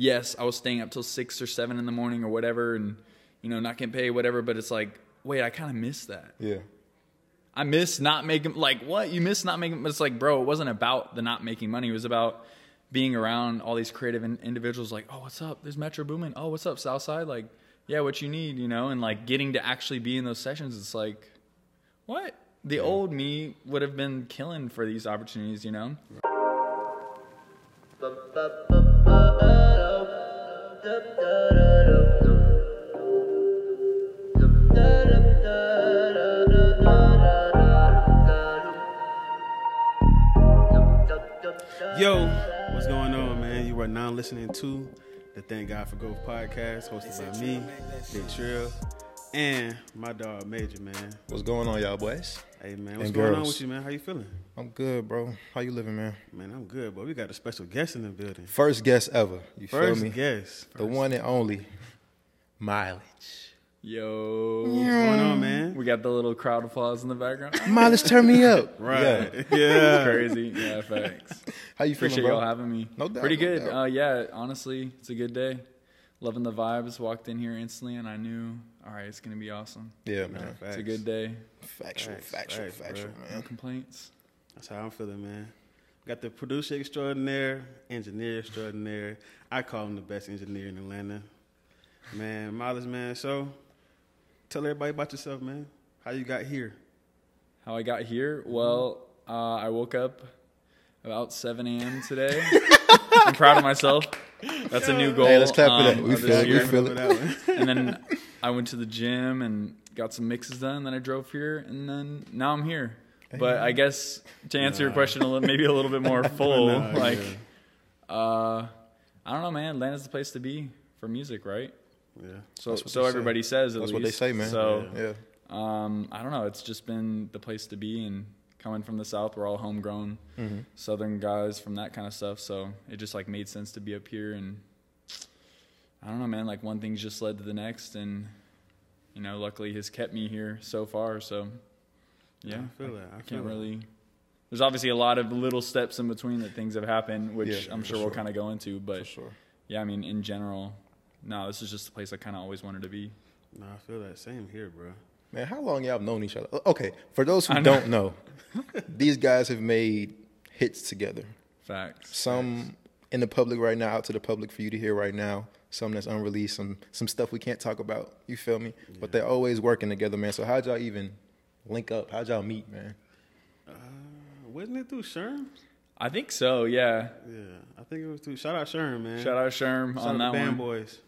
yes, I was staying up till six or seven in the morning or whatever, and you know, not getting paid, whatever. But it's like, wait, I kind of miss that. Yeah. I miss not making like what you miss not making. But it's like, bro, it wasn't about the not making money. It was about being around all these creative in- individuals. Like, oh, what's up? There's Metro Boomin. Oh, what's up, Southside? Like, yeah, what you need, you know, and like getting to actually be in those sessions. It's like, what? The old me would have been killing for these opportunities, you know. Yo, what's going on, man? You are now listening to the Thank God for Growth podcast, hosted by me, Big Trill, and my dog Major, man. What's going on, y'all boys? Hey, man, what's And going on with you, man? How you feeling? I'm good, bro. How you living, man? Man, I'm good, but we got a special guest in the building. First guest ever. You First feel me? guest. The one and only mileage. Yo, What's going on, man? we got the little crowd applause in the background. Mileage, turn me up. Right. Yeah. Yeah. Crazy, yeah, thanks. How you feeling, Appreciate bro? y'all having me. No doubt, Pretty no good. doubt. Uh, yeah, honestly, it's a good day. Loving the vibes. Walked in here instantly, and I knew, all right, it's gonna be awesome. yeah, man. It's a good day. Factual, Facts, factual, facts, factual, bro. No man. complaints. That's how I'm feeling, man. Got the producer extraordinaire, engineer extraordinaire. I call him the best engineer in Atlanta. Man, Miles, man. So, tell everybody about yourself, man. How you got here? How I got here? Well, uh, I woke up about 7 a.m. today. I'm proud of myself. That's a new goal. Hey, let's clap for that. um, We of feel it, we feel it. Remember that one? and then I went to the gym and got some mixes done. Then I drove here, and then now I'm here. But I guess to answer your question, a little, maybe a little bit more full, Nah, like, yeah. uh, I don't know, man. Atlanta's the place to be for music, right? Yeah. So, so they say. everybody says. At That's what they say, man. So, Yeah. um, I don't know. It's just been the place to be, and coming from the south, we're all homegrown Mm-hmm. southern guys from that kind of stuff. So it just like made sense to be up here, and I don't know, man. Like one thing's just led to the next, and you know, luckily has kept me here so far. So yeah, I feel that. I I can't that. really. There's obviously a lot of little steps in between that things have happened, which Yeah, I'm for sure we'll kind of go into. But For sure. yeah, I mean, in general, no, this is just the place I kind of always wanted to be. Nah, I feel that. Same here, bro. Man, how long y'all have known each other? Okay, for those who know. don't know, these guys have made hits together. Facts. Some in the public right now, out to the public for you to hear right now. Some that's unreleased, some some stuff we can't talk about. You feel me? But they're always working together, man. So how'd y'all even link up? How'd y'all meet, man? Uh, wasn't it through Sherm? I think so. Yeah. Yeah, I think it was through. Shout out Sherm, man. Shout out Sherm Shout on out that the Band one. Boys.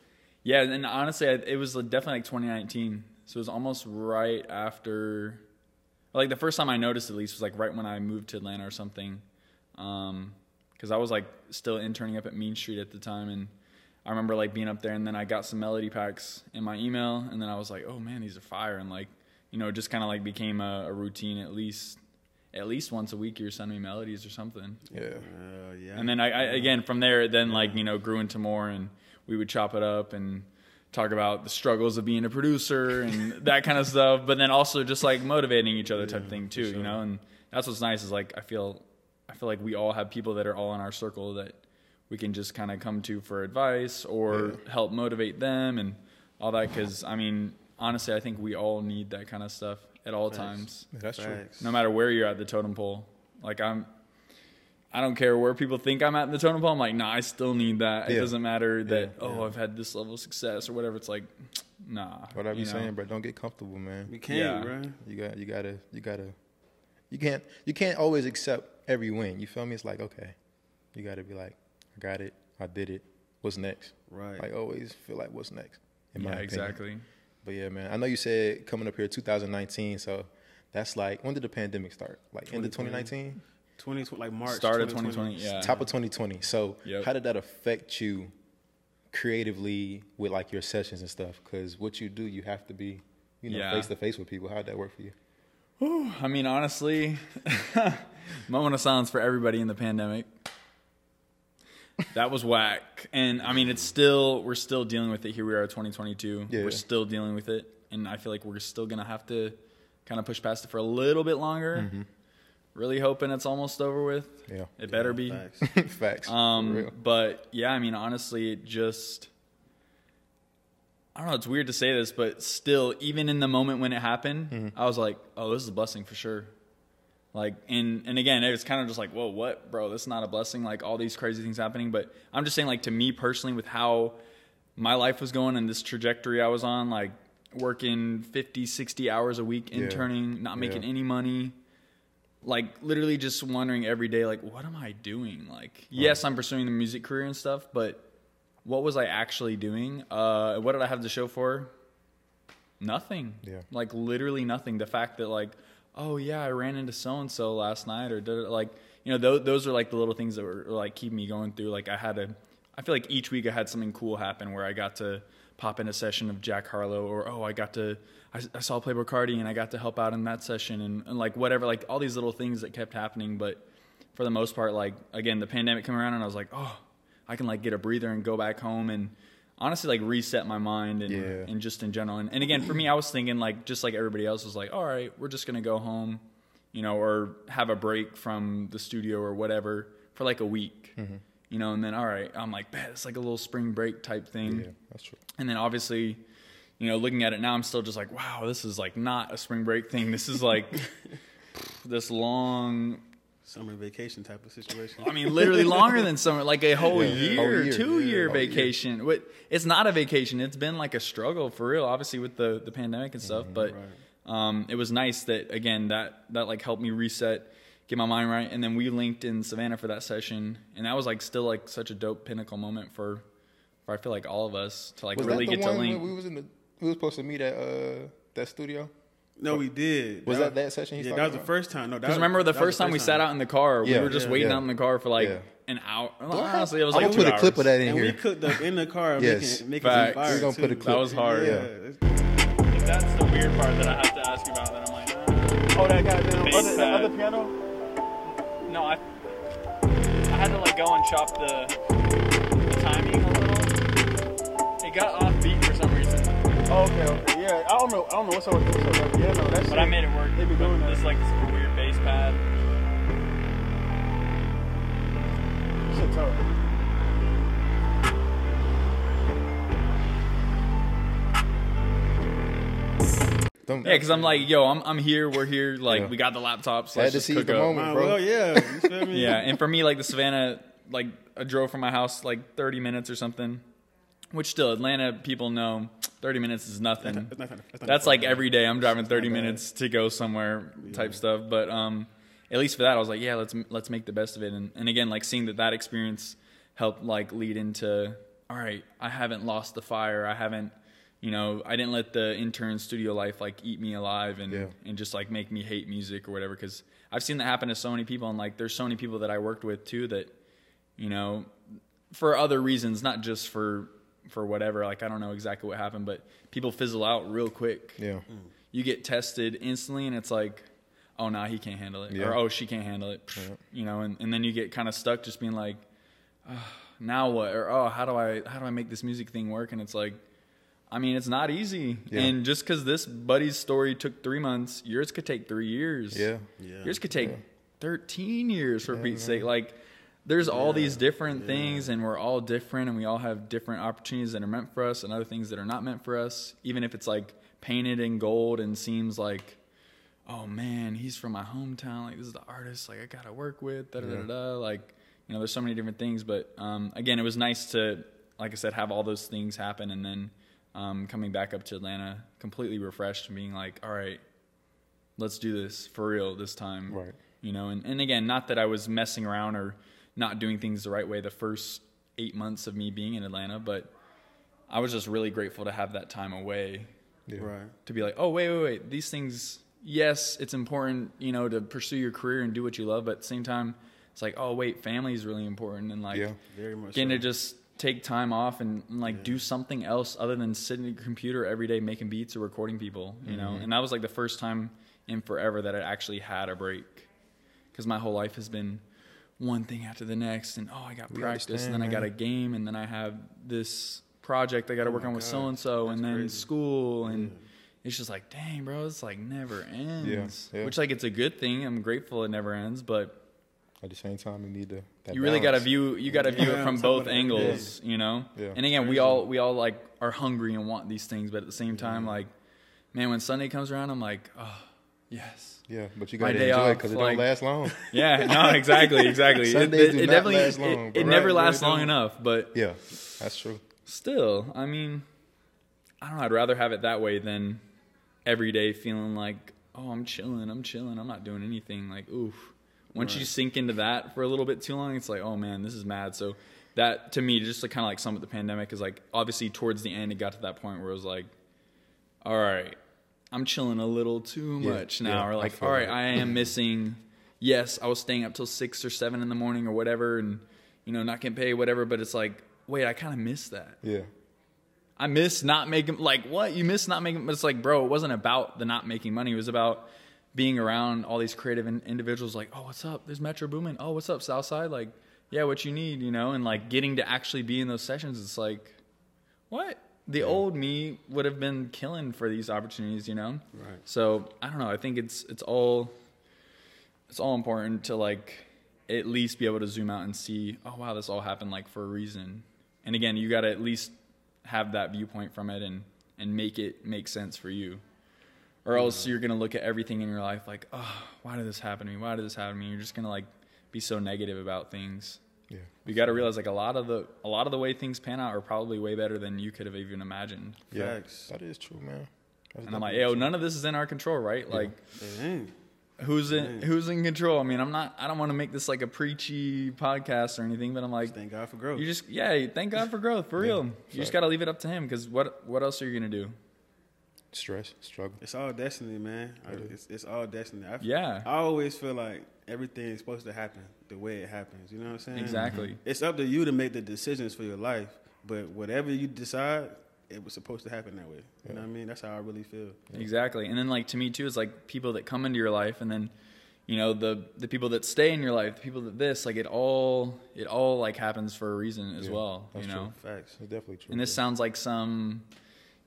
Yeah, and honestly, it was definitely like 2019. So it was almost right after, like the first time I noticed at least was like right when I moved to Atlanta or something. Um, because I was like still interning up at Mean Street at the time, and I remember like being up there, and then I got some melody packs in my email, and then I was like, oh man, these are fire, and like, you know, it just kind of like became a, a routine at least. At least once a week, you're sending me melodies or something. Yeah. Uh, yeah. And then I, I again from there, it then like you know grew into more, and we would chop it up and talk about the struggles of being a producer and that kind of stuff. But then also just like motivating each other type thing too, you know. And that's what's nice is like I feel I feel like we all have people that are all in our circle that we can just kind of come to for advice or help motivate them and all that. Because I mean, honestly, I think we all need that kind of stuff at all times Yeah, that's true. No matter where you're at the totem pole. Like I'm, I don't care where people think I'm at in the totem pole. I'm like, nah, I still need that. It doesn't matter that Yeah, oh yeah. I've had this level of success or whatever. It's like, nah. What I be you know? saying, bro, don't get comfortable, man. we can't, Yeah. bro. You got you gotta you gotta you can't you can't always accept every win. You feel me? It's like, okay. You gotta be like, I got it, I did it. What's next? Right. Like always feel like what's next. In Yeah, my opinion. exactly. But yeah, man. I know you said coming up here 2019, so that's like when did the pandemic start? Like end of 2019? 2020, like March. Start of 2020. Yeah. Top of 2020. So Yep. how did that affect you creatively with like your sessions and stuff? Because what you do, you have to be, you know, Yeah. face to face with people. How did that work for you? I mean, honestly, moment of silence for everybody in the pandemic. That was whack. And I mean, it's still, we're still dealing with it. Here we are, 2022. Yeah. We're still dealing with it. And I feel like we're still going to have to kind of push past it for a little bit longer. really hoping it's almost over with. Yeah. It better be. Facts. Facts. For Um, real. but yeah, I mean, honestly, it just, I don't know. It's weird to say this, but still, even in the moment when it happened, Mm-hmm. I was like, oh, this is a blessing for sure. Like, and, and again, it was kind of just like, whoa, what, bro? This is not a blessing. Like all these crazy things happening. But I'm just saying, like, to me personally, with how my life was going and this trajectory I was on, like working 50, 60 hours a week, Yeah. interning, not making Yeah. any money, like literally just wondering every day like what am i doing like yes i'm pursuing the music career and stuff but what was i actually doing uh what did i have to show for nothing Yeah. like literally nothing the fact that like oh yeah i ran into so and so last night or did it like you know those, those are like the little things that were like keeping me going through. Like i had a i feel like each week i had something cool happen where i got to pop in a session of jack harlow or oh i got to i, I saw playboi carti and i got to help out in that session and, and like whatever like all these little things that kept happening. But for the most part like again the pandemic came around and i was like oh i can like get a breather and go back home. And honestly like reset my mind and, Yeah. and just in general and, and again for me i was thinking like just like everybody else was like all right we're just gonna go home you know or have a break from the studio or whatever for like a week mm-hmm. you know and then all right i'm like it's like a little spring break type thing yeah, that's true. and then obviously you know looking at it now i'm still just like wow this is like not a spring break thing this is like this long Summer vacation type of situation. I mean, literally longer than summer, like a whole Yeah, year, whole year, two yeah, year whole year. vacation. What? It's not a vacation. It's been like a struggle for real. Obviously with the the pandemic and stuff, but um, it was nice that again that that like helped me reset, get my mind right, and then we linked in Savannah for that session, and that was like still like such a dope pinnacle moment for, for I feel like all of us to like Was really that the get to one link. we was in the we was supposed to meet at uh that studio? No, we did. Was that that session he's Yeah, that was the first time. No, Because remember the that was first time we sat out in the car, we were just yeah, waiting yeah. out in the car for like Yeah. an hour. Well, Do I have- honestly, it was I'm like gonna two put a clip of that in And we cooked up in the car, Yes. making, making Facts. some fire. We're gonna put a clip. That was hard. Yeah. Yeah. That's the weird part that I have to ask you about. That I'm like, uh, Oh, that goddamn Bass other, the other piano? no, I, I had to like go and chop the, the timing a little. It got off Oh, okay, okay. Yeah, I don't know. I don't know what's up with what's up with that piano. That but shit- I made it work. They be But doing that. This like super weird bass pad. Shit tough. Them- Yeah, because I'm like, yo, I'm I'm here. We're here. Like Yeah. we got the laptops. Had Let's to just cook the up. moment. Might bro. well, yeah. You feel me? Yeah, and for me, like the Savannah, like I drove from my house like 30 minutes or something, which still Atlanta people know 30 minutes is nothing. That's, not, that's, not That's like every day I'm driving 30 minutes to go somewhere type stuff. But um, at least for that, I was like, yeah, let's let's make the best of it. And, and again, like seeing that that experience helped like lead into, all right, I haven't lost the fire. I haven't, you know, I didn't let the intern studio life like eat me alive and Yeah. and just like make me hate music or whatever. Because I've seen that happen to so many people, and like there's so many people that I worked with too that, you know, for other reasons, not just for for whatever. Like I don't know exactly what happened, but people fizzle out real quick. Yeah. You get tested instantly, and it's like, oh, nah, he can't handle it, Yeah. or oh, she can't handle it. You know, and, and then you get kind of stuck, just being like, "Ah, now what? Or oh, how do I how do I make this music thing work? And it's like. I mean, it's not easy, Yeah. and just because this buddy's story took three months, yours could take three years. Yeah. Yeah. Yours could take 13 years for Pete's sake. Like, there's all these different things, and we're all different, and we all have different opportunities that are meant for us and other things that are not meant for us. Even if it's like painted in gold and seems like, oh man, he's from my hometown. Like, this is the artist like I gotta work with. Da da da da. da. Like, you know, there's so many different things. But um, again, it was nice to, like I said, have all those things happen, and then um, coming back up to Atlanta completely refreshed and being like, all right, let's do this for real this time. Right. You know, and, and again, not that I was messing around or not doing things the right way the first eight months of me being in Atlanta, but I was just really grateful to have that time away Yeah. Right. to be like, oh, wait, wait, wait. These things, yes, it's important, you know, to pursue your career and do what you love, but at the same time, it's like, oh, wait, family is really important. And like, Yeah. Very much getting so. to just take time off and, and, like do something else other than sitting at your computer every day making beats or recording people, you know. Mm-hmm. And that was like the first time in forever that I actually had a break because my whole life has been one thing after the next, and oh, I got We practice, and then I got a game, and then I have this project I got to Oh work on with so and so, and then crazy. school, and it's just like, dang, bro, it's like never ends. yeah. Which like it's a good thing. I'm grateful it never ends, but At the same time, you need to. that you really got to view you got to view it from both angles, you know. Yeah. And again, we all we all like are hungry and want these things, but at the same time, like, man, when Sunday comes around, I'm like, oh, yes. Yeah, but you got to enjoy it because it like- don't last long. Yeah, no, exactly, exactly. it, Sundays it, do it not definitely last it- long, it, bro. never lasts long don't. enough, but yeah, that's true. still, I mean, I don't know. I'd rather have it that way than every day feeling like, oh, I'm chilling, I'm chilling, I'm not doing anything. Like, oof. Once you sink into that for a little bit too long, it's like, oh man, this is mad. So that to me, just to kind of like sum up the pandemic, is like obviously towards the end, it got to that point where it was like, all right, I'm chilling a little too Yeah, much now, yeah, or like, all right, that. I am missing. Yes, I was staying up till six or seven in the morning or whatever, and you know, not getting paid, whatever. But it's like, wait, I kind of miss that. Yeah, I miss not making like what you miss not making. But it's like, bro, it wasn't about the not making money. It was about being around all these creative in- individuals. Like, oh, what's up? There's Metro Boomin. Oh, what's up, Southside? Like, yeah, what you need, you know? And like getting to actually be in those sessions. It's like, what? The old me would have been killing for these opportunities, you know? Right. So I don't know. I think it's it's all it's all important to like at least be able to zoom out and see, oh wow, this all happened like for a reason. And again, you got to at least have that viewpoint from it and and make it make sense for you. Or else you're gonna look at everything in your life like, oh, why did this happen to me? Why did this happen to me? You're just gonna like be so negative about things. Yeah, You got to realize like a lot of the a lot of the way things pan out are probably way better than you could have even imagined. yeah. Facts. That is true, man. That's And I'm like, definitely yo, none of this is in our control, right? Like, It ain't. who's in mm-hmm. who's in control? I mean, I'm not. I don't want to make this like a preachy podcast or anything, but I'm like, Thank God for growth. you just yeah, thank God for growth for real. You just got to leave it up to Him because what what else are you gonna do? Stress, struggle. It's all destiny, man. I- It's, it's all destiny. I, Yeah. I always feel like everything is supposed to happen the way it happens. You know what I'm saying? Exactly. Mm-hmm. It's up to you to make the decisions for your life, but whatever you decide, it was supposed to happen that way. You know what I mean? That's how I really feel. Exactly. And then like to me too, it's like people that come into your life and then you know the the people that stay in your life, the people that this like it all it all like happens for a reason as Yeah, well. You that's know. Facts. It's definitely true. And this bro. sounds like some,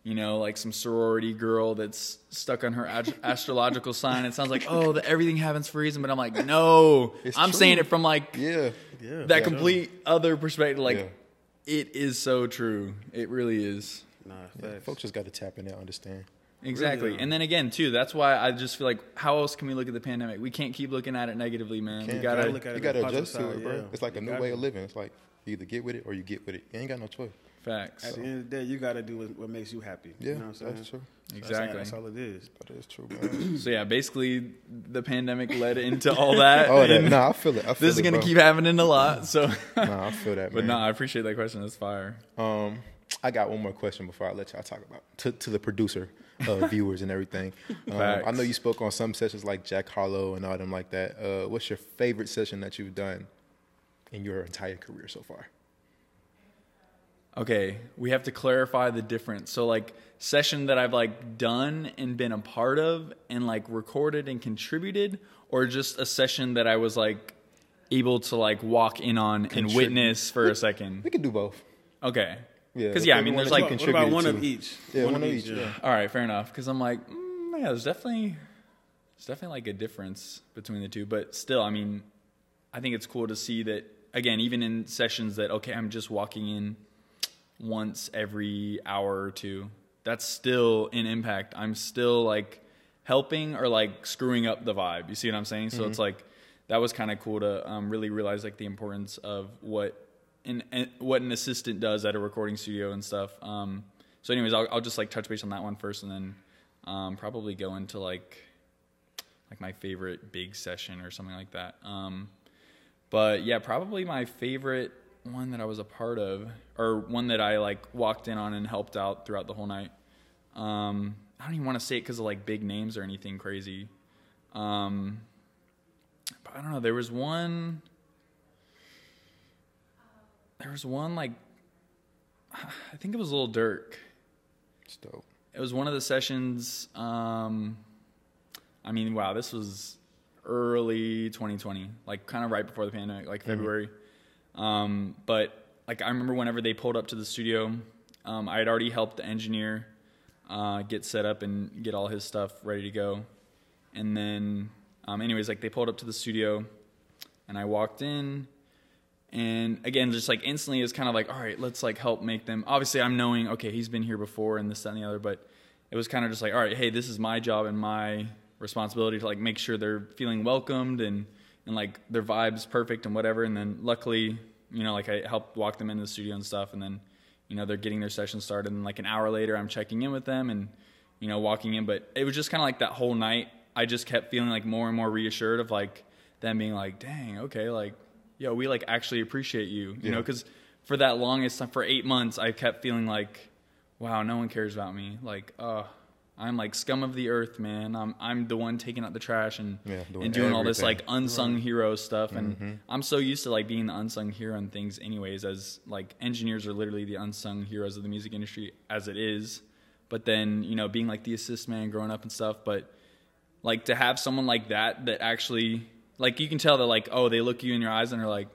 you know, like some sorority girl that's stuck on her ast- astrological sign. It sounds like, oh, the, everything happens for a reason. But I'm like, no, It's I'm true. saying it from like yeah, Yeah. that for complete other perspective. Like, Yeah. it is so true. It really is. Nah, yeah. Folks just got to tap in and understand. Exactly. Really, and then again, too, that's why I just feel like, how else can we look at the pandemic? We can't keep looking at it negatively, man. we Can't- gotta, gotta look at You it got to positive adjust to it, side, bro. yeah. It's like a new gotta. way of living. It's like you either get with it or you get with it. You ain't got no choice. Facts. At the end of the day, you got to do what, what makes you happy. Yeah, you know what I'm saying? that's true. Exactly. That's, all it is. That is true, man. So yeah, basically, the pandemic led into all that. oh, that, nah, I feel it. I feel this is gonna bro. keep happening a lot. So, Nah, I feel that, but man. no, I appreciate that question. That's fire. Um, I got one more question before I let y'all talk about to, to the producer, uh, viewers, and everything. Um, I know you spoke on some sessions like Jack Harlow and all them like that. Uh, what's your favorite session that you've done in your entire career so far? Okay, we have to clarify the difference. So like session that I've like done and been a part of and like recorded and contributed or just a session that I was like able to like walk in on and witness for a second. We can do both. Okay. Yeah, Cuz yeah, I mean there's like what, what about one to- of each? Yeah, one of each, yeah. all right, fair enough cuz I'm like mm, yeah, there's definitely there's definitely like a difference between the two, but still, I mean I think it's cool to see that again, even in sessions that okay, I'm just walking in once every hour or two. That's still an impact. I'm still like helping or like screwing up the vibe. You see what I'm saying? So it's like that was kind of cool to um, really realize like the importance of what an, an what an assistant does at a recording studio and stuff. Um, so, anyways, I'll, I'll just like touch base on that one first, and then um, probably go into like like my favorite big session or something like that. Um, but yeah, probably my favorite one that I was a part of, or one that I like walked in on and helped out throughout the whole night. Um, I don't even want to say it because of like big names or anything crazy. Um, but I don't know. There was one. There was one like. I think it was a Lil Durk. It's dope. It was one of the sessions. Um, I mean, wow, this was early 2020, like kind of right before the pandemic, like February. Um, but like I remember whenever they pulled up to the studio, um, I had already helped the engineer uh, get set up and get all his stuff ready to go. And then, um, anyways, like they pulled up to the studio, and I walked in, and again, just like instantly, it's kind of like, all right, let's like help make them. Obviously, I'm knowing, okay, he's been here before, and this, that, and the other, but it was kind of just like, all right, hey, this is my job and my responsibility to like make sure they're feeling welcomed and and like their vibes perfect and whatever. And then luckily, you know, like I helped walk them into the studio and stuff, and then you know they're getting their session started. And like an hour later, I'm checking in with them and you know walking in. But it was just kind of like that whole night. I just kept feeling like more and more reassured of like them being like, dang, okay, like yo, we like actually appreciate you, you Yeah. know, because for that longest time, for eight months, I kept feeling like, wow, no one cares about me. Like, uh, I'm like scum of the earth, man. I'm I'm the one taking out the trash and Yeah, doing and doing all this like unsung hero stuff. And Mm-hmm. I'm so used to like being the unsung hero and things, anyways. As like engineers are literally the unsung heroes of the music industry as it is. But then you know being like the assist man growing up and stuff, but like to have someone like that that actually like you can tell that like oh they look you in your eyes and are like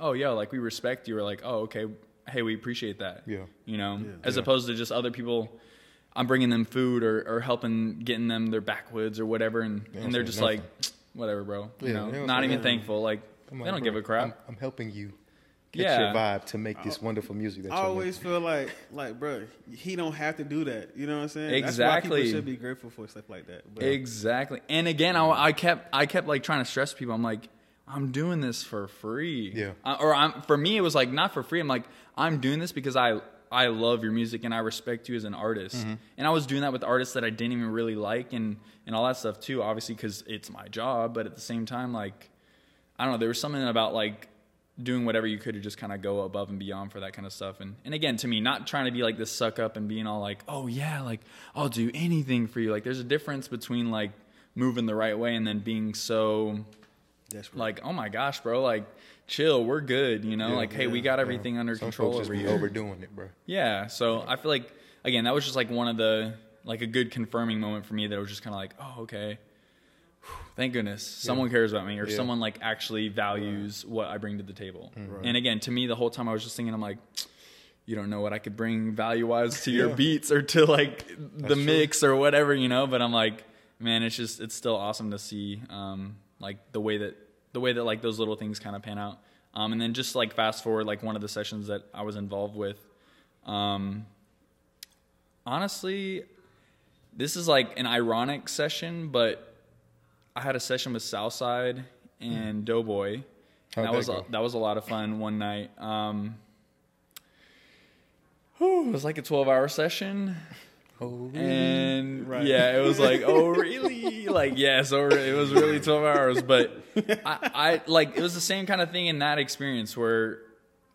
oh yo like we respect you or like oh okay hey we appreciate that Yeah. you know as Yeah. opposed to just other people i'm bringing them food or, or helping getting them their backwoods or whatever and, don't and they're just nothing. like whatever bro you know don't even thankful like I'm they don't bro, give a crap I'm, I'm helping you catch Yeah. your vibe to make this wonderful music that I you're always making. feel like, like, bro, he don't have to do that. You know what I'm saying? That's why Exactly. people should be grateful for stuff like that. But Exactly. And again, I, I kept I kept like trying to stress people. I'm like, I'm doing this for free. Yeah. Uh, or I'm for me, it was like not for free. I'm like, I'm doing this because I I love your music and I respect you as an artist. Mm-hmm. And I was doing that with artists that I didn't even really like and and all that stuff too. Obviously, because it's my job. But at the same time, like, I don't know. There was something about like doing whatever you could to just kind of go above and beyond for that kind of stuff. And and again, to me, not trying to be like this suck up and being all like, oh yeah, like I'll do anything for you. Like there's a difference between like moving the right way and then being so right. like, oh my gosh, bro, like chill, we're good, you know, Yeah, like hey, we got everything under Some control folks just over be here. overdoing it, bro. Yeah, so I feel like again that was just like one of the like a good confirming moment for me that was just kind of like, oh okay, Whew, thank goodness someone cares about me or Yeah. someone like actually values what I bring to the table. Mm. And again, to me, the whole time I was just thinking, I'm like. You don't know what I could bring value wise to your Yeah. beats or to like the true. mix or whatever, you know. But I'm like, man, it's just it's still awesome to see um, like the way that the way that like those little things kind of pan out. Um, and then just like fast forward like one of the sessions that I was involved with, um, honestly, this is like an ironic session, but I had a session with Southside and Doughboy. And that was go? that was a lot of fun one night. Um, whew, it was like a twelve hour session. Oh, And Right. yeah, it was like, oh really? Like yes, so it was really twelve hours. But I, I like it was the same kind of thing in that experience where,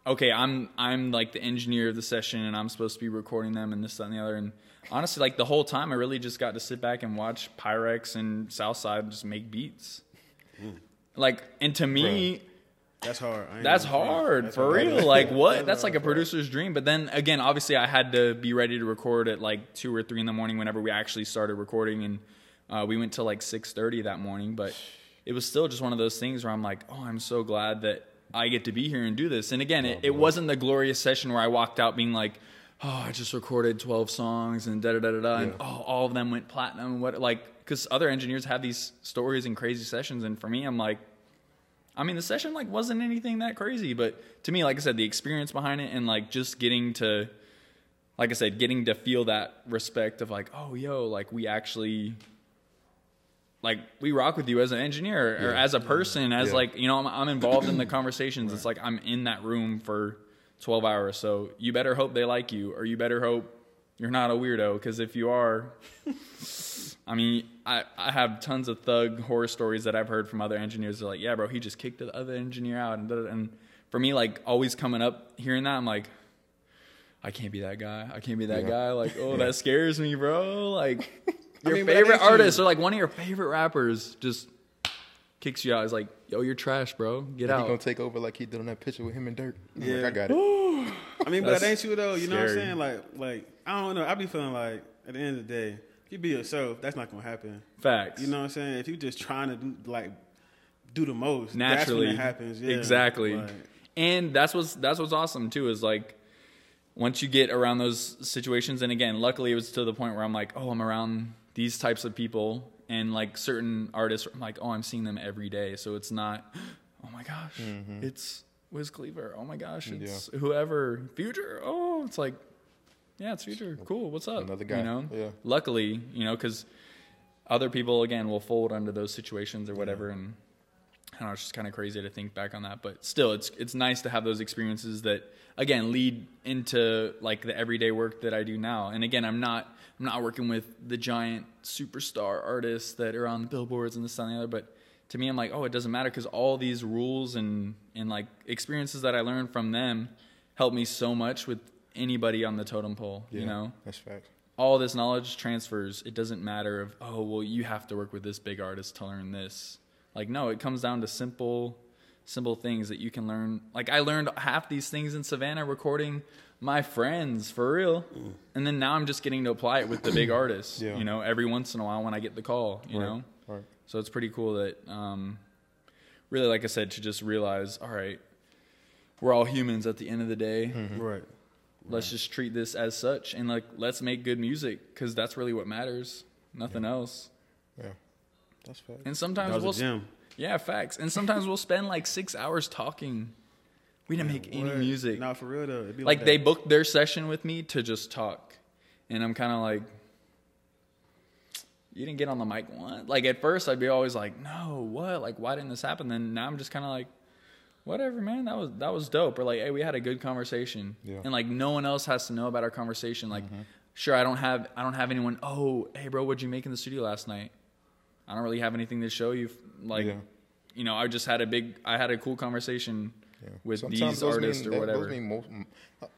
okay, I'm I'm like the engineer of the session and I'm supposed to be recording them and this that, and the other. And honestly, like the whole time, I really just got to sit back and watch Pyrex and Southside just make beats. Hmm. Like, and to me, that's hard. That's hard That's for hard. real. Like what? That's That's like a hard, producer's dream. But then again, obviously, I had to be ready to record at like two or three in the morning whenever we actually started recording, and uh, we went till like six thirty that morning. But it was still just one of those things where I'm like, oh, I'm so glad that I get to be here and do this. And again, it, it wasn't the glorious session where I walked out being like. Oh, I just recorded twelve songs and da da da da da, and oh, all of them went platinum. What like? Because other engineers have these stories and crazy sessions, and for me, I'm like, I mean, the session like wasn't anything that crazy, but to me, like I said, the experience behind it and like just getting to, like I said, getting to feel that respect of like, oh, yo, like we actually, like we rock with you as an engineer or as a person, as Yeah. like you know, I'm, I'm involved in the conversations. It's like I'm in that room for 12 hours, so you better hope they like you, or you better hope you're not a weirdo, because if you are, I mean, I, I have tons of thug horror stories that I've heard from other engineers. They're like, yeah, bro, he just kicked the other engineer out. And, and for me, like, always coming up hearing that, I'm like, I can't be that guy. I can't be that Yeah. guy. Like, oh, that scares me, bro. Like, your mean, favorite ain't you. artist or like one of your favorite rappers just kicks you out. He's like, yo, you're trash, bro. Get He gonna take over like he did on that picture with him and Durk. I'm Yeah. like, I got it. I mean, but That's that ain't you though. You know what I'm saying? Like, like I don't know. I be feeling like at the end of the day, if you be yourself, that's not gonna happen. Facts. You know what I'm saying? If you just trying to do like do the most, naturally that's when it happens. Yeah. exactly Like, and that's what's that's what's awesome too is like once you get around those situations, and again, luckily it was to the point where I'm like, oh, I'm around these types of people, and like certain artists, I'm like, oh, I'm seeing them every day, so it's not, oh my gosh, Mm-hmm. it's Wiz Khalifa, oh my gosh, it's whoever, Future, oh, it's like, yeah, it's Future, cool, what's up, Another guy, you know, yeah. luckily, you know, because other people again will fold under those situations or whatever, and I don't know, it's just kind of crazy to think back on that. But still, it's it's nice to have those experiences that again lead into like the everyday work that I do now. And again, I'm not I'm not working with the giant superstar artists that are on the billboards and this and the other, but to me, I'm like, oh, it doesn't matter because all these rules and and like experiences that I learned from them help me so much with anybody on the totem pole. Yeah, You know, that's fact. all this knowledge transfers. It doesn't matter of oh well you have to work with this big artist to learn this. Like no, it comes down to simple simple things that you can learn. Like I learned half these things in Savannah recording my friends for real. Mm. And then now I'm just getting to apply it with the big artists, Yeah. you know, every once in a while when I get the call, you Right, know. Right. So it's pretty cool that um really like I said to just realize all right, we're all humans at the end of the day Right. let's just treat this as such and like let's make good music because that's really what matters nothing else Yeah, that's fact. and sometimes That we'll was a gem. yeah facts and sometimes we'll spend like six hours talking we didn't make any What? music Not for real though. It'd be like like, they booked their session with me to just talk and i'm kind of like you didn't get on the mic once? Like at first i'd be always like no what? Like why didn't this happen? Then now i'm just kind of like whatever man that was that was dope. Or like hey we had a good conversation. Yeah. and like no one else has to know about our conversation. Like mm-hmm. sure i don't have i don't have anyone oh hey bro what'd you make in the studio last night? I don't really have anything to show you like Yeah. you know i just had a big i had a cool conversation Yeah. with Sometimes these artists mean- or whatever Those mean more,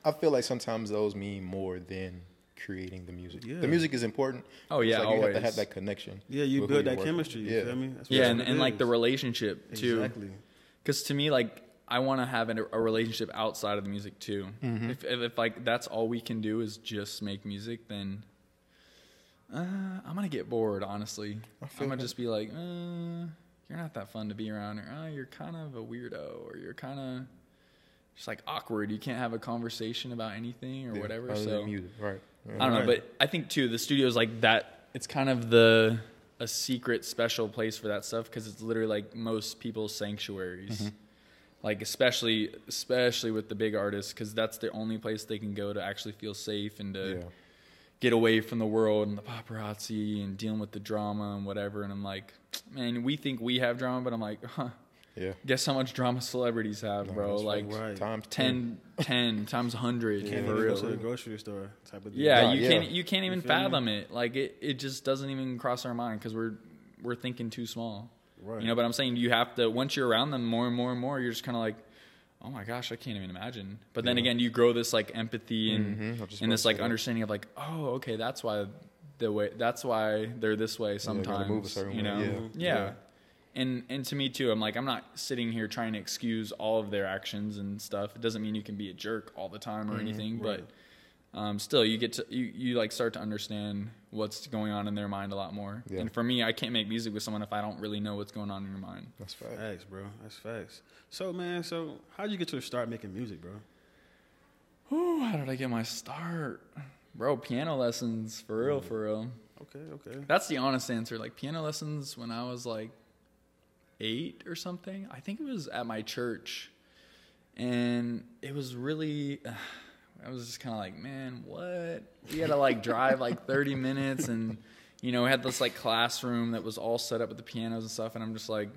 I feel like sometimes those mean more than creating the music. Yeah. The music is important. Oh, yeah, like you have to always. have that connection. Yeah, you build that chemistry. with. You Yeah, feel me? That's what- yeah and, and like the relationship too Exactly. because to me like i want to have an, a relationship outside of the music too Mm-hmm. if, if, if like that's all we can do is just make music then uh, i'm gonna get bored honestly i'm gonna that. just be like uh, you're not that fun to be around or uh, you're kind of a weirdo or you're kind of just like awkward you can't have a conversation about anything or Yeah, whatever so music, right? Yeah. I don't know, but I think too the studio's like that. It's kind of the a secret special place for that stuff because it's literally like most people's sanctuaries. Mm-hmm. Like especially especially with the big artists because that's the only place they can go to actually feel safe and to Yeah. get away from the world and the paparazzi and dealing with the drama and whatever. And I'm like, man, we think we have drama, but I'm like, huh. Yeah. Guess how much drama celebrities have, No, bro? that's Like Right. Times 10, 10 times 100 Can't for even real. go to the grocery store type of deal. Yeah, Yeah, you yeah. can't you can't even You feel me? fathom it. Like it, it just doesn't even cross our mind because we're we're thinking too small. Right. You know, but I'm saying you have to once you're around them more and more and more, you're just kind of like, oh my gosh, I can't even imagine. But then Yeah. again, you grow this like empathy and Mhm, I was just and about this to like say that. understanding of like, oh, okay, that's why the way that's why they're this way gotta move a sometimes. certain you way, know, yeah. yeah. Yeah. And and to me too, I'm like I'm not sitting here trying to excuse all of their actions and stuff. It doesn't mean you can be a jerk all the time Mm-hmm. or anything, right. but um, still you get to you, you like start to understand what's going on in their mind a lot more. Yeah. And for me, I can't make music with someone if I don't really know what's going on in your mind. That's fact. Facts, bro. That's facts. So, man, so how'd you get to start making music, bro? Ooh, how did I get my start, bro? Piano lessons for real, for real. Okay, okay. That's the honest answer. Like piano lessons when I was like eight or something. I think it was at my church, and it was really. I was just kind of like, man, what? We had to like drive like thirty minutes, and you know, we had this like classroom that was all set up with the pianos and stuff, and I'm just like,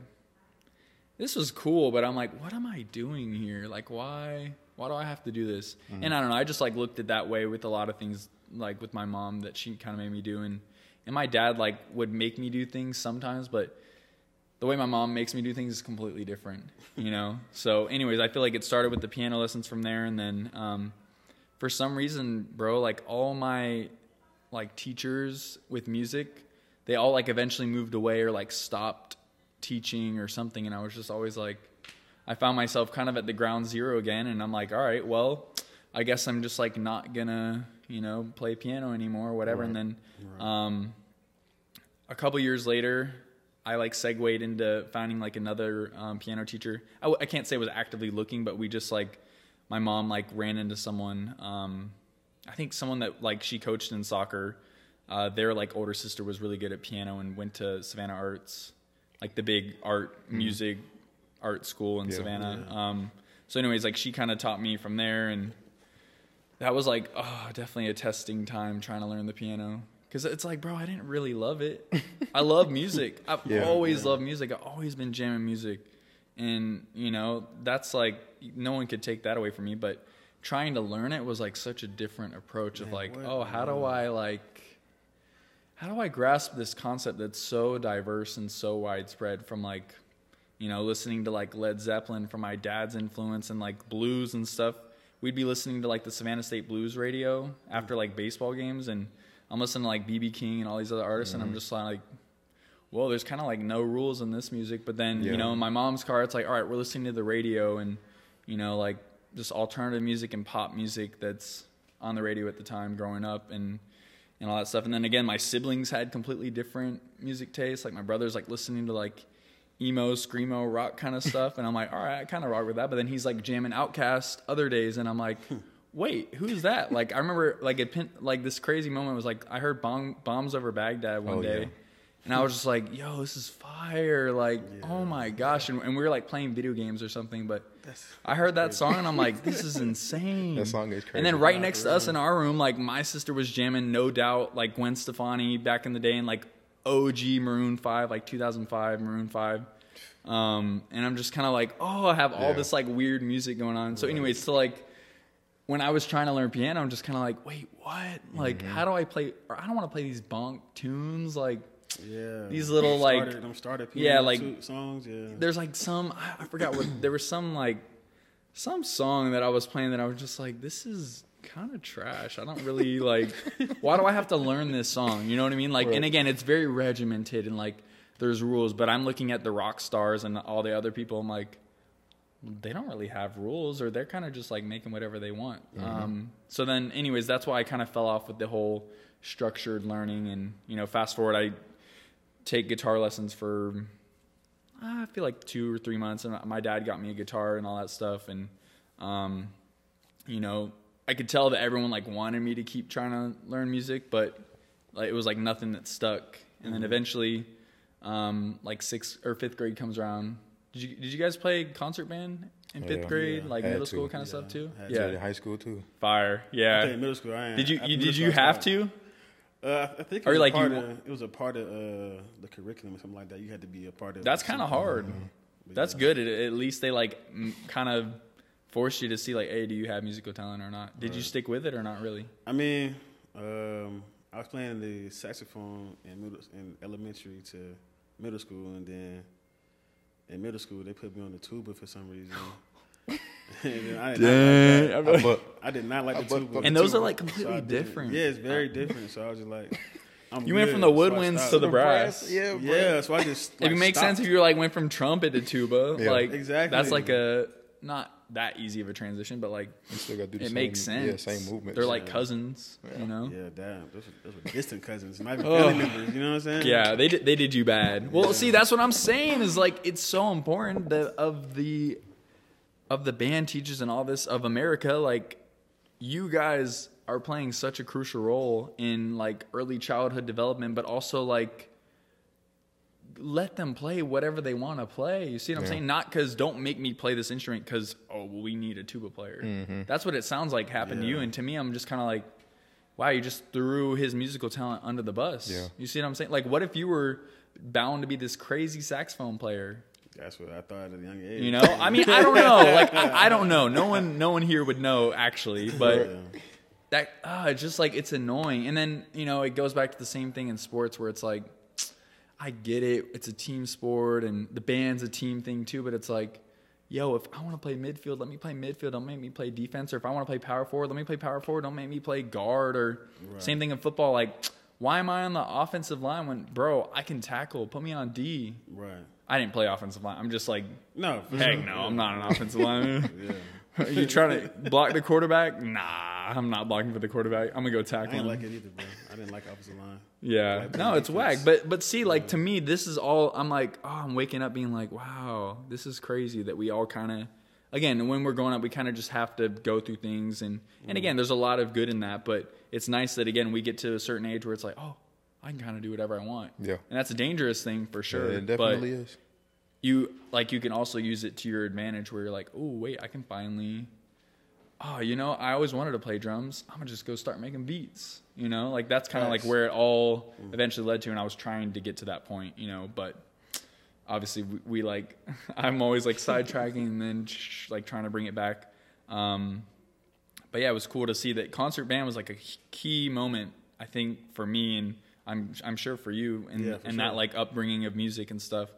this was cool, but I'm like, what am I doing here? Like, why? Why do I have to do this? Mm-hmm. And I don't know. I just like looked at that way with a lot of things, like with my mom that she kind of made me do, and and my dad like would make me do things sometimes, but the way my mom makes me do things is completely different, you know. so, anyways, I feel like it started with the piano lessons from there, and then um, for some reason, bro, like all my like teachers with music, they all like eventually moved away or like stopped teaching or something, and I was just always like, I found myself kind of at the ground zero again, and I'm like, all right, well, I guess I'm just like not gonna, you know, play piano anymore or whatever, and then. Um, a couple years later, I like segued into finding like another um, piano teacher. I, w- I can't say I was actively looking, but we just like my mom like ran into someone. Um, I think someone that like she coached in soccer. Uh, their like older sister was really good at piano and went to Savannah Arts, like the big art music art school in Yeah. Savannah. Um, so, anyways, like she kind of taught me from there, and that was like oh, definitely a testing time trying to learn the piano because it's like, bro, I didn't really love it. I love music. I've Yeah. always loved music. I've always been jamming music, and you know that's like no one could take that away from me. But trying to learn it was like such a different approach of like, oh, how do I like how do I grasp this concept that's so diverse and so widespread from like, you know, listening to like Led Zeppelin from my dad's influence and like blues and stuff. We'd be listening to like the Savannah State Blues radio after like baseball games, and I'm listening to like BB King and all these other artists, and I'm mm-hmm. just like, well, there's kind of like no rules in this music. But then, Yeah. you know, in my mom's car, it's like, all right, we're listening to the radio and, you know, like just alternative music and pop music that's on the radio at the time growing up and, and all that stuff. And then again, my siblings had completely different music tastes. Like my brother's like listening to like emo, screamo, rock kind of stuff. And I'm like, all right, I kind of rock with that. But then he's like jamming OutKast other days. And I'm like, wait, who's that? Like, I remember like it pin, like this crazy moment was like, I heard bong, bombs over Baghdad one Oh, day. yeah. And I was just like, yo, this is fire. Like, oh my gosh. And, and we were like playing video games or something. But I heard that song and I'm like, this is insane. That song is crazy. And then right next to us in our room, like my sister was jamming No Doubt, like Gwen Stefani back in the day, and like OG Maroon Five, like 2005 Maroon Five. Um, and I'm just kind of like, oh, I have all Yeah. this like weird music going on. So, anyways, so like when I was trying to learn piano, I'm just kind of like, wait, what? Like, Mm-hmm. how do I play? Or I don't want to play these bonk tunes, like. Yeah. These little, like- starter, them starter Yeah, like- songs. Yeah. there's like some I, I forgot what there was some like some song that I was playing that I was just like this is kind of trash. I don't really like why do I have to learn this song? You know what I mean? Like and again, it's very regimented and like there's rules, but I'm looking at the rock stars and all the other people I'm like they don't really have rules or they're kind of just like making whatever they want. Um, so then anyways, that's why I kind of fell off with the whole structured learning and you know, fast forward I take guitar lessons for uh, I feel like two or three months, and my dad got me a guitar and all that stuff, and um, you know, I could tell that everyone like wanted me to keep trying to learn music, but like it was like nothing that stuck. And then eventually, um, like sixth or fifth grade comes around. Did you did you guys play concert band in fifth Yeah. grade, Yeah. like middle to. school kind of Yeah. stuff too? Yeah, Yeah, in high school too. fire. Yeah. think in middle school. I ain't, Did you, you did you have to? Uh, I think it Or was like a part you- of, it was a part of uh, the curriculum or something like that. You had to be a part of. That's it. kind of hard. That's good. At, at least they like kind of force you to see like, hey, do you have musical talent or not? Did you stick with it or not really? I mean, um, I was playing the saxophone in middle in elementary to middle school, and then in middle school they put me on the tuba for some reason. and I, did not like that. But I did not like I the tuba. And those tuba. are like completely didn't- different. Yeah, it's very different. So I was just like, I'm You went good. from the woodwinds stopped. to the brass. Yeah, bro. Yeah, so I just. If it makes sense if you like went from trumpet to tuba, Yeah. like Exactly. that's like a not that easy of a transition, but like You still gotta do the it same, makes sense. Yeah, same movement. They're like cousins, you know. Yeah, damn. Those were, those were distant cousins, not even Oh. family members. You know what I'm saying? Yeah, they did, they did you bad. Well, see, that's what I'm saying is like it's so important that of the of the band teachers and all this of America, like you guys are playing such a crucial role in like early childhood development, but also like let them play whatever they want to play. You see what I'm Yeah. saying? Not because don't make me play this instrument because oh well, we need a tuba player. That's what it sounds like happened to you. And to me, I'm just kind of like, wow, you just threw his musical talent under the bus. Yeah. You see what I'm saying? Like, what if you were bound to be this crazy saxophone player? That's what I thought at a young age. You know? I mean, I don't know. Like, I, I don't know. No one, no one here would know actually, but Yeah. that ah, it's just like it's annoying. And then you know, it goes back to the same thing in sports where it's like, I get it, it's a team sport and the band's a team thing too, but it's like, yo, if I want to play midfield, let me play midfield. Don't make me play defense. Or if I want to play power forward, let me play power forward. Don't make me play guard. Or same thing in football. Like, why am I on the offensive line when, bro, I can tackle. Put me on D. Right. I didn't play offensive line. I'm just like, No. heck sure. no, I'm not an offensive lineman. Yeah. Are you trying to block the quarterback? Nah, I'm not blocking for the quarterback. I'm gonna go I tackle didn't him. like it either, bro. I didn't like opposite line. Yeah, no, it's whack. But but see, like to me, this is all. I'm like, oh, I'm waking up being like, wow, this is crazy that we all kind of. again, when we're growing up, we kind of just have to go through things, and and again, mm-hmm. there's a lot of good in that, but it's nice that again we get to a certain age where it's like, oh, I can kind of do whatever I want. Yeah. and that's a dangerous thing for sure. Yeah, it definitely but is. you like you can also use it to your advantage where you're like, oh wait, I can finally oh, you know, I always wanted to play drums. I'm gonna just go start making beats. You know, like that's kind of like where it all eventually led to, and I was trying to get to that point. You know, but obviously we, we like I'm always like sidetracking and then sh- like trying to bring it back. Um, but yeah, it was cool to see that concert band was like a key moment. I think for me and I'm I'm sure for you and Yeah, and that like upbringing of music and stuff,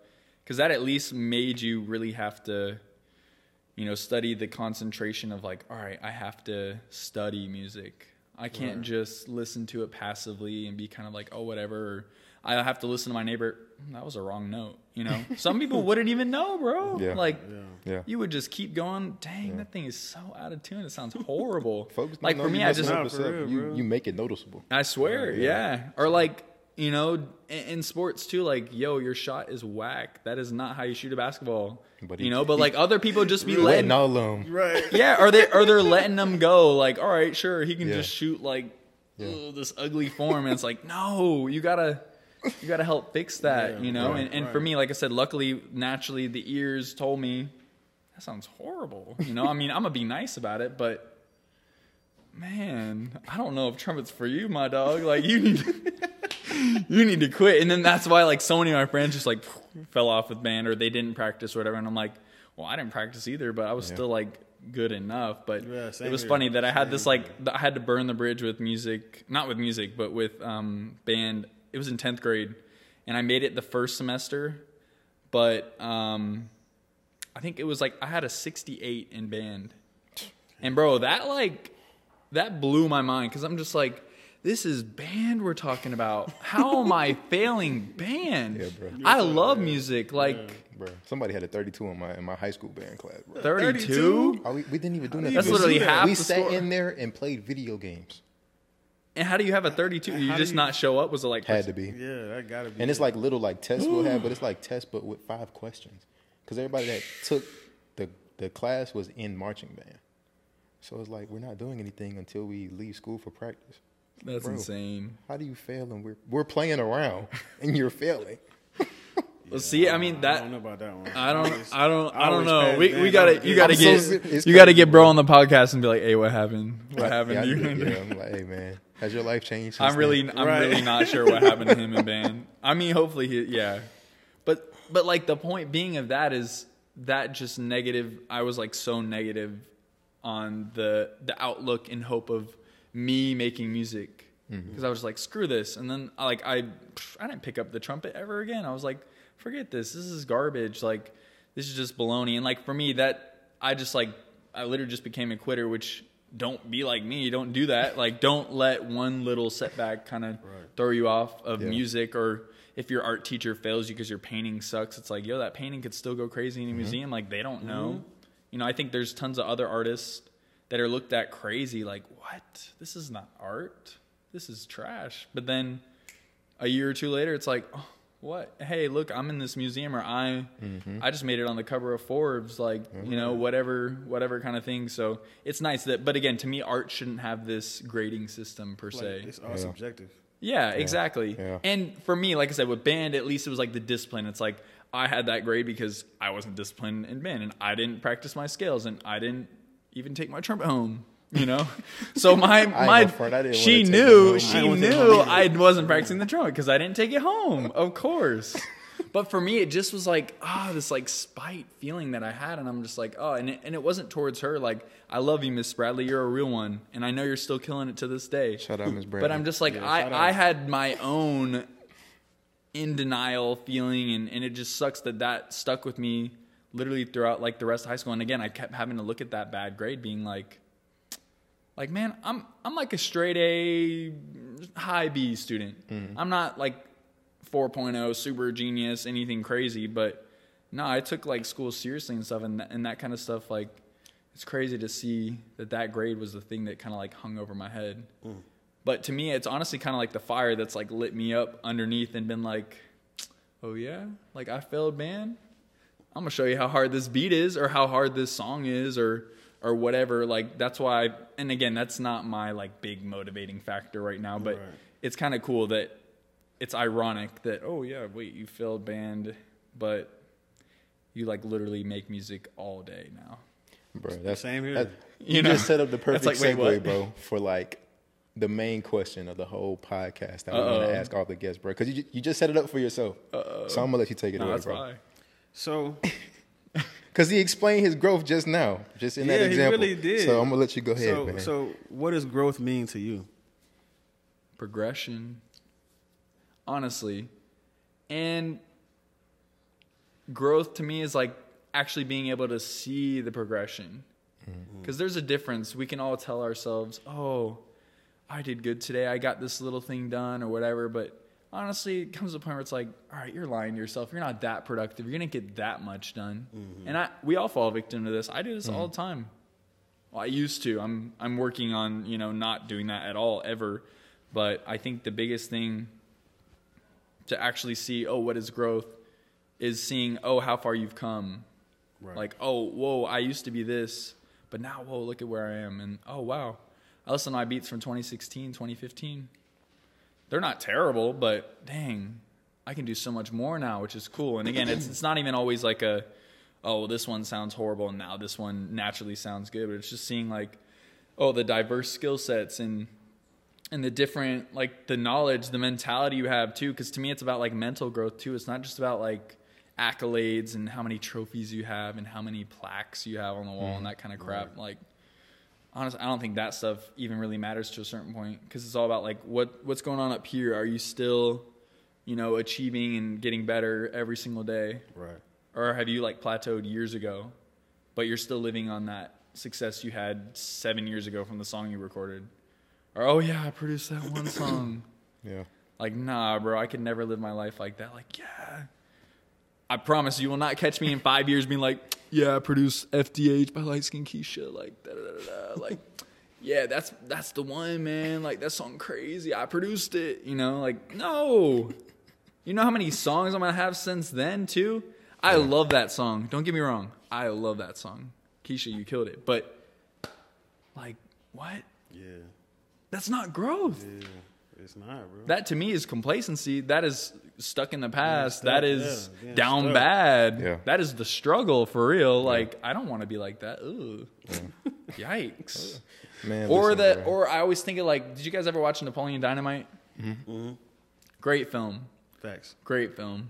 because that at least made you really have to you know, study the concentration of like, all right, I have to study music. I can't Right. just listen to it passively and be kind of like, oh, whatever. I have to listen to my neighbor. "Hmm, That was a wrong note. You know, some people wouldn't even know, bro. Yeah. Like, Yeah. you would just keep going. Dang, that thing is so out of tune. It sounds horrible. Folks like know for me, I messing just up for real, you, you make it noticeable. I swear, Yeah. yeah. Or like, you know, in, in sports too, like, yo, your shot is whack. That is not how you shoot a basketball. But you know, but he- like other people just be letting Letting all them. Right. yeah, or they or they're letting them go. Like, all right, sure, he can Yeah. just shoot like Yeah. ugh, this ugly form, and it's like, no, you gotta you gotta help fix that, Yeah, you know. right, and and for me, like I said, luckily, naturally, the ears told me that sounds horrible. You know, I mean, I'm gonna be nice about it, but man, I don't know if trumpet's for you, my dog. Like, you need. You need to quit. And then that's why like so many of my friends just like fell off with band or they didn't practice or whatever. And I'm like, well, I didn't practice either, but I was Yeah. still like good enough. But Yeah, it was here. funny that I had Same this like th- I had to burn the bridge with music, not with music, but with um, band. It was in tenth grade, and I made it the first semester, but um, I think it was like I had a 68 in band, and bro, that like that blew my mind because I'm just like, this is band we're talking about. How am I failing band? Yeah, bro. I love music. Like Bro, somebody had a 32 in my in my high school band class, 32. Oh, we, we didn't even do nothing. That's We- literally half We the SAT score. in there and played video games. And how do you have a 32? You just you- not show up? Was it like Had to be. Yeah, that gotta be. And it's like little like tests we'll have, but it's like tests but with five questions. Because everybody that took the the class was in marching band. So it's like we're not doing anything until we leave school for practice. That's Bro. insane. How do you fail and we're we're playing around and you're failing? Well, see, I mean that. I don't know about that one. I don't, always- I don't, I don't know. We, we gotta, you gotta get, so you gotta get bro bro. on the podcast and be like, hey, what happened? What happened Yeah, to you?" Yeah, I'm like, hey man, has your life changed? I'm really, then? I'm Right. really not sure what happened to him and band. I mean, hopefully, he, yeah, but, but like the point being of that is that just negative. I was like so negative on the the outlook and hope of me making music mm-hmm. because I was like, screw this, and then I, like I, I didn't pick up the trumpet ever again. I was like, forget this. This is garbage. Like this is just baloney. And like for me, that I just like I literally just became a quitter, which don't be like me. Don't do that. Like don't let one little setback kind of throw you off of Yeah. music or if your art teacher fails you because your painting sucks, it's like, yo, that painting could still go crazy in a mm-hmm. museum. Like they don't know. Mm-hmm. You know, I think there's tons of other artists that are looked at crazy, like, what? This is not art. This is trash. But then a year or two later, it's like, oh, what? Hey, look, I'm in this museum, or I, mm-hmm. I just made it on the cover of Forbes, like you know, mm-hmm. whatever, whatever kind of thing. So it's nice that, but again, to me, art shouldn't have this grading system per Like, se. it's all Yeah. subjective. Yeah, exactly. Yeah. And for me, like I said, with band, at least it was like the discipline. It's like I had that grade because I wasn't disciplined in band, and I didn't practice my scales, and I didn't even take my trumpet home. You know, so my my no front, I didn't she knew she I didn't wanna take it knew I wasn't practicing the trumpet because I didn't take it home. Of course. But for me, it just was like ah, this like spite feeling that I had, and I'm just like oh, and it, and it wasn't towards her. Like I love you, Miss Bradley, you're a real one, and I know you're still killing it to this day. Shout out, Miss Bradley. But I'm just like Yeah, I. I had my own in denial feeling, and, and it just sucks that that stuck with me literally throughout like the rest of high school. And again, I kept having to look at that bad grade, being like, like man, I'm I'm like a straight A, high B student. Mm-hmm. I'm not like 4.0 super genius, anything crazy, but no, I took like school seriously and stuff, and that, and that kind of stuff like. It's crazy to see that that grade was the thing that kind of like hung over my head. Mm. But to me, it's honestly kind of like the fire that's like lit me up underneath and been like, oh yeah, like I failed band. I'm gonna show you how hard this beat is, or how hard this song is, or or whatever. Like that's why. I, and again, that's not my like big motivating factor right now, but Right. it's kind of cool that it's ironic that oh yeah, wait, you failed band, but you like literally make music all day now. bro. That's Same here. that- You you know? just set up the perfect like, segue, what? bro, for like the main question of the whole podcast that we're gonna ask all the guests, bro. Because you you just set it up for yourself. So I'm gonna let you take it No, away, that's bro. why. So Because he explained his growth just now, just in that Yeah, he example. really did. So I'm gonna let you go ahead, so man. so what does growth mean to you? progression honestly and growth to me is like actually being able to see the progression mm-hmm. because there's a difference we can all tell ourselves oh i did good today i got this little thing done or whatever but honestly it comes to a point where it's like all right you're lying to yourself. You're not that productive. You're gonna get that much done. Mm-hmm. And i we all fall victim to this. I do this all mm-hmm. the time. Well, I used to. I'm I'm working on you know not doing that at all ever, but I think the biggest thing to actually see oh what is growth is seeing oh how far you've come. Right. Like oh whoa I used to be this, but now whoa look at where I am. And oh wow. I listen to my beats from 2016 2015. They're not terrible, but dang I can do so much more now, which is cool. And again, it's it's not even always like a oh, this one sounds horrible and now this one naturally sounds good. But it's just seeing like, oh, the diverse skill sets and and the different like the knowledge, the mentality you have too. Because to me, it's about like mental growth too. It's not just about like accolades and how many trophies you have and how many plaques you have on the wall and that kind of crap. Like, honestly, I don't think that stuff even really matters to a certain point because it's all about like what what's going on up here. Are you still, you know, achieving and getting better every single day? Right. or have you like plateaued years ago but you're still living on that success you had seven years ago from the song you recorded or oh yeah i produced that one song yeah. like nah bro i could never live my life like that like yeah i promise you will not catch me in five years being like yeah i produced fdh by light skin keisha like da da da da like yeah that's that's the one man like that song crazy i produced it you know like no you know how many songs I'm gonna have since then too? I love that song. Don't get me wrong. I love that song. Keisha, you killed it. But like, what? Yeah. That's not growth. Yeah. It's not, bro. That to me is complacency. That is stuck in the past. stuck, that is yeah, yeah, down stuck. bad. Yeah. That is the struggle for real. Like I don't want to be like that. Ugh. Yikes. Man, or listen, that bro. or I always think of like, did you guys ever watch Napoleon Dynamite? Mm-hmm. Great film. Thanks. Great film.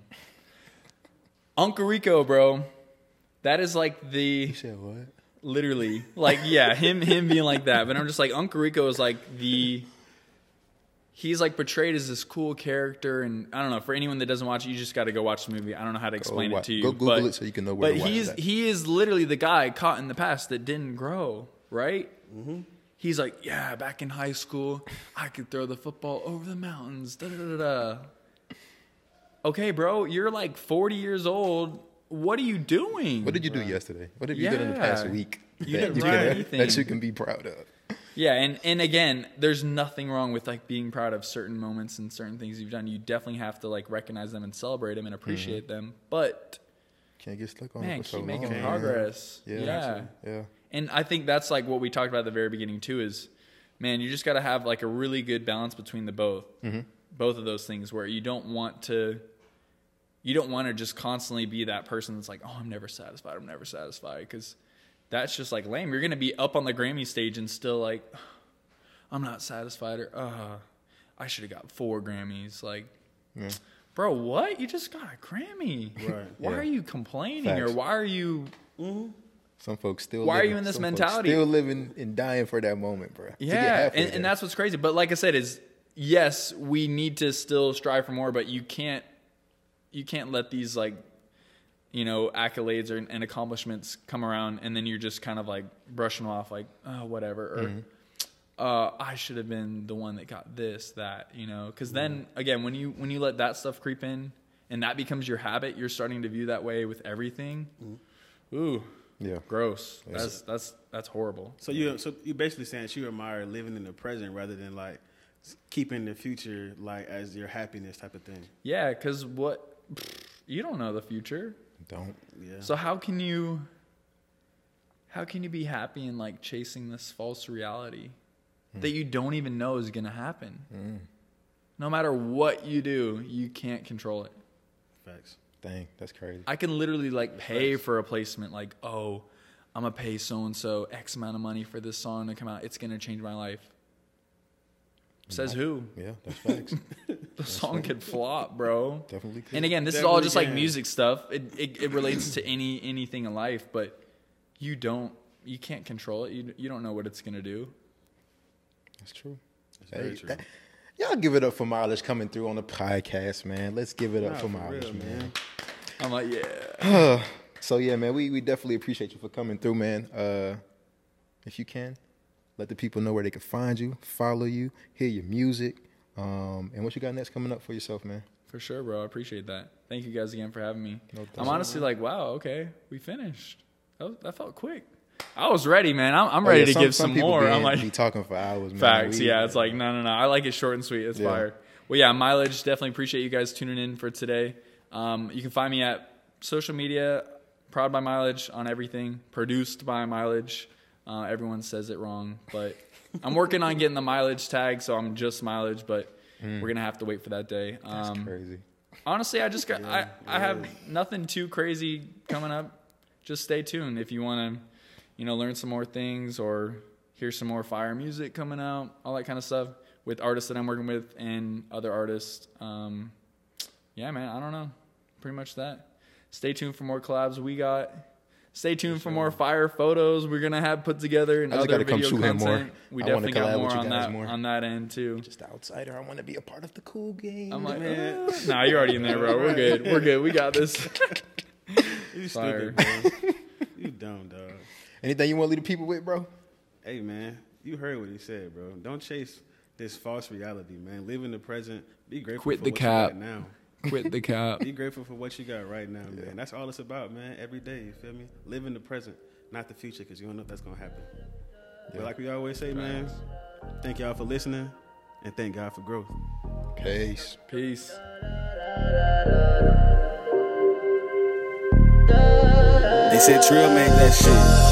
Uncle Rico, bro. That is like the You said what? literally like yeah, him him being like that. But I'm just like Uncle Rico is like the he's like portrayed as this cool character and I don't know, for anyone that doesn't watch it, you just gotta go watch the movie. I don't know how to explain wa- it to you. go Google but, it so you can know where But to watch he's that. he is literally the guy caught in the past that didn't grow, right? Mm-hmm. He's like, yeah, back in high school, I could throw the football over the mountains. Da da da da. Okay, bro, you're like 40 years old. What are you doing? What did you do yesterday? What have you done in the past week? You that didn't you do can- anything. that you can be proud of. Yeah, and and again, there's nothing wrong with like being proud of certain moments and certain things you've done. You definitely have to like recognize them and celebrate them and appreciate Mm-hmm. them. But Can't get stuck on man, it for so keep making long, progress. Yeah. yeah. Yeah. And I think that's like what we talked about at the very beginning too is man, you just got to have like a really good balance between the both. Mm-hmm. Both of those things where you don't want to you don't want to just constantly be that person that's like, "Oh, I'm never satisfied. I'm never satisfied" cuz that's just like lame. You're going to be up on the Grammy stage and still like I'm not satisfied or uh I should have got 4 Grammys like Yeah. Bro, what? You just got a Grammy. Right. Why Yeah. are you complaining or why are you Some folks still. Why are you in this mentality? Still living and dying for that moment, bro. Yeah, and, and that's what's crazy. But like I said, is yes, we need to still strive for more, but you can't you can't let these like you know accolades or, and accomplishments come around and then you're just kind of like brushing them off like oh whatever or Mm-hmm. uh, I should have been the one that got this that you know because then again when you when you let that stuff creep in and that becomes your habit you're starting to view that way with everything ooh yeah. gross that's that's that's horrible So you so you basically saying that you admire living in the present rather than like keeping the future like as your happiness type of thing. Yeah, because what you don't know the future. Don't. Yeah. So how can you how can you be happy in like chasing this false reality hmm. that you don't even know is gonna happen? Hmm. No matter what you do, you can't control it. Facts. Dang, that's crazy. I can literally like pay for a placement, like, oh, I'm gonna pay so and so X amount of money for this song to come out. It's gonna change my life. Says who? Yeah, that's facts. The song could flop, bro. Definitely. Could. And again, this is all Definitely just like music stuff. It, it it relates to any anything in life, but you don't you can't control it. You you don't know what it's gonna do. That's true. That's very true. that- y'all give it up for mileage coming through on the podcast, man. Let's give it up Nah, for for mileage, real, man. man. I'm like, yeah. So yeah, man, we, we definitely appreciate you for coming through, man. Uh, if you can, let the people know where they can find you, follow you, hear your music, um, and what you got next coming up for yourself, man. For sure, bro. I appreciate that. Thank you guys again for having me. No I'm honestly like, wow, okay, we finished. That, was, that felt quick. I was ready, man. I'm, I'm Oh, ready yeah, to give some, people more. Be, I'm like, be talking for hours, man. facts. We- yeah, it's like, no, no, no. I like it short and sweet. It's Yeah. fire. Well, yeah, mileage. Definitely appreciate you guys tuning in for today. Um, you can find me at social media, proud by mileage on everything, produced by mileage. Uh, everyone says it wrong, but I'm working on getting the mileage tag, so I'm just mileage. But we're gonna have to wait for that day. That's Um, crazy. honestly, I just got I, I have nothing too crazy coming up. Just stay tuned if you want to, you know, learn some more things or hear some more fire music coming out, all that kind of stuff with artists that I'm working with and other artists. Um, yeah, man, I don't know, pretty much that. Stay tuned for more collabs we got. Stay tuned for more fire photos we're gonna have put together and I just other gotta come video shoot him more. content. We I definitely got more on that more. on that end too. Just the outsider. I want to be a part of the cool game. I'm like, Man. uh, nah, you're already in there, bro. We're good. We're good. We got this. You Fire. stupid, bro. you dumb, dog. Anything you want to leave the people with, bro? Hey, man, you heard what he said, bro. Don't chase this false reality, man. Live in the present. Be grateful Quit for the what cap. you got now. Quit the cap. Be grateful for what you got right now, man. That's all it's about, man. Every day, you feel me? Live in the present, not the future, because you don't know if that's gonna happen. But like we always say, man, thank y'all for listening, and thank God for growth. Peace. Peace. They said Trill made that shit.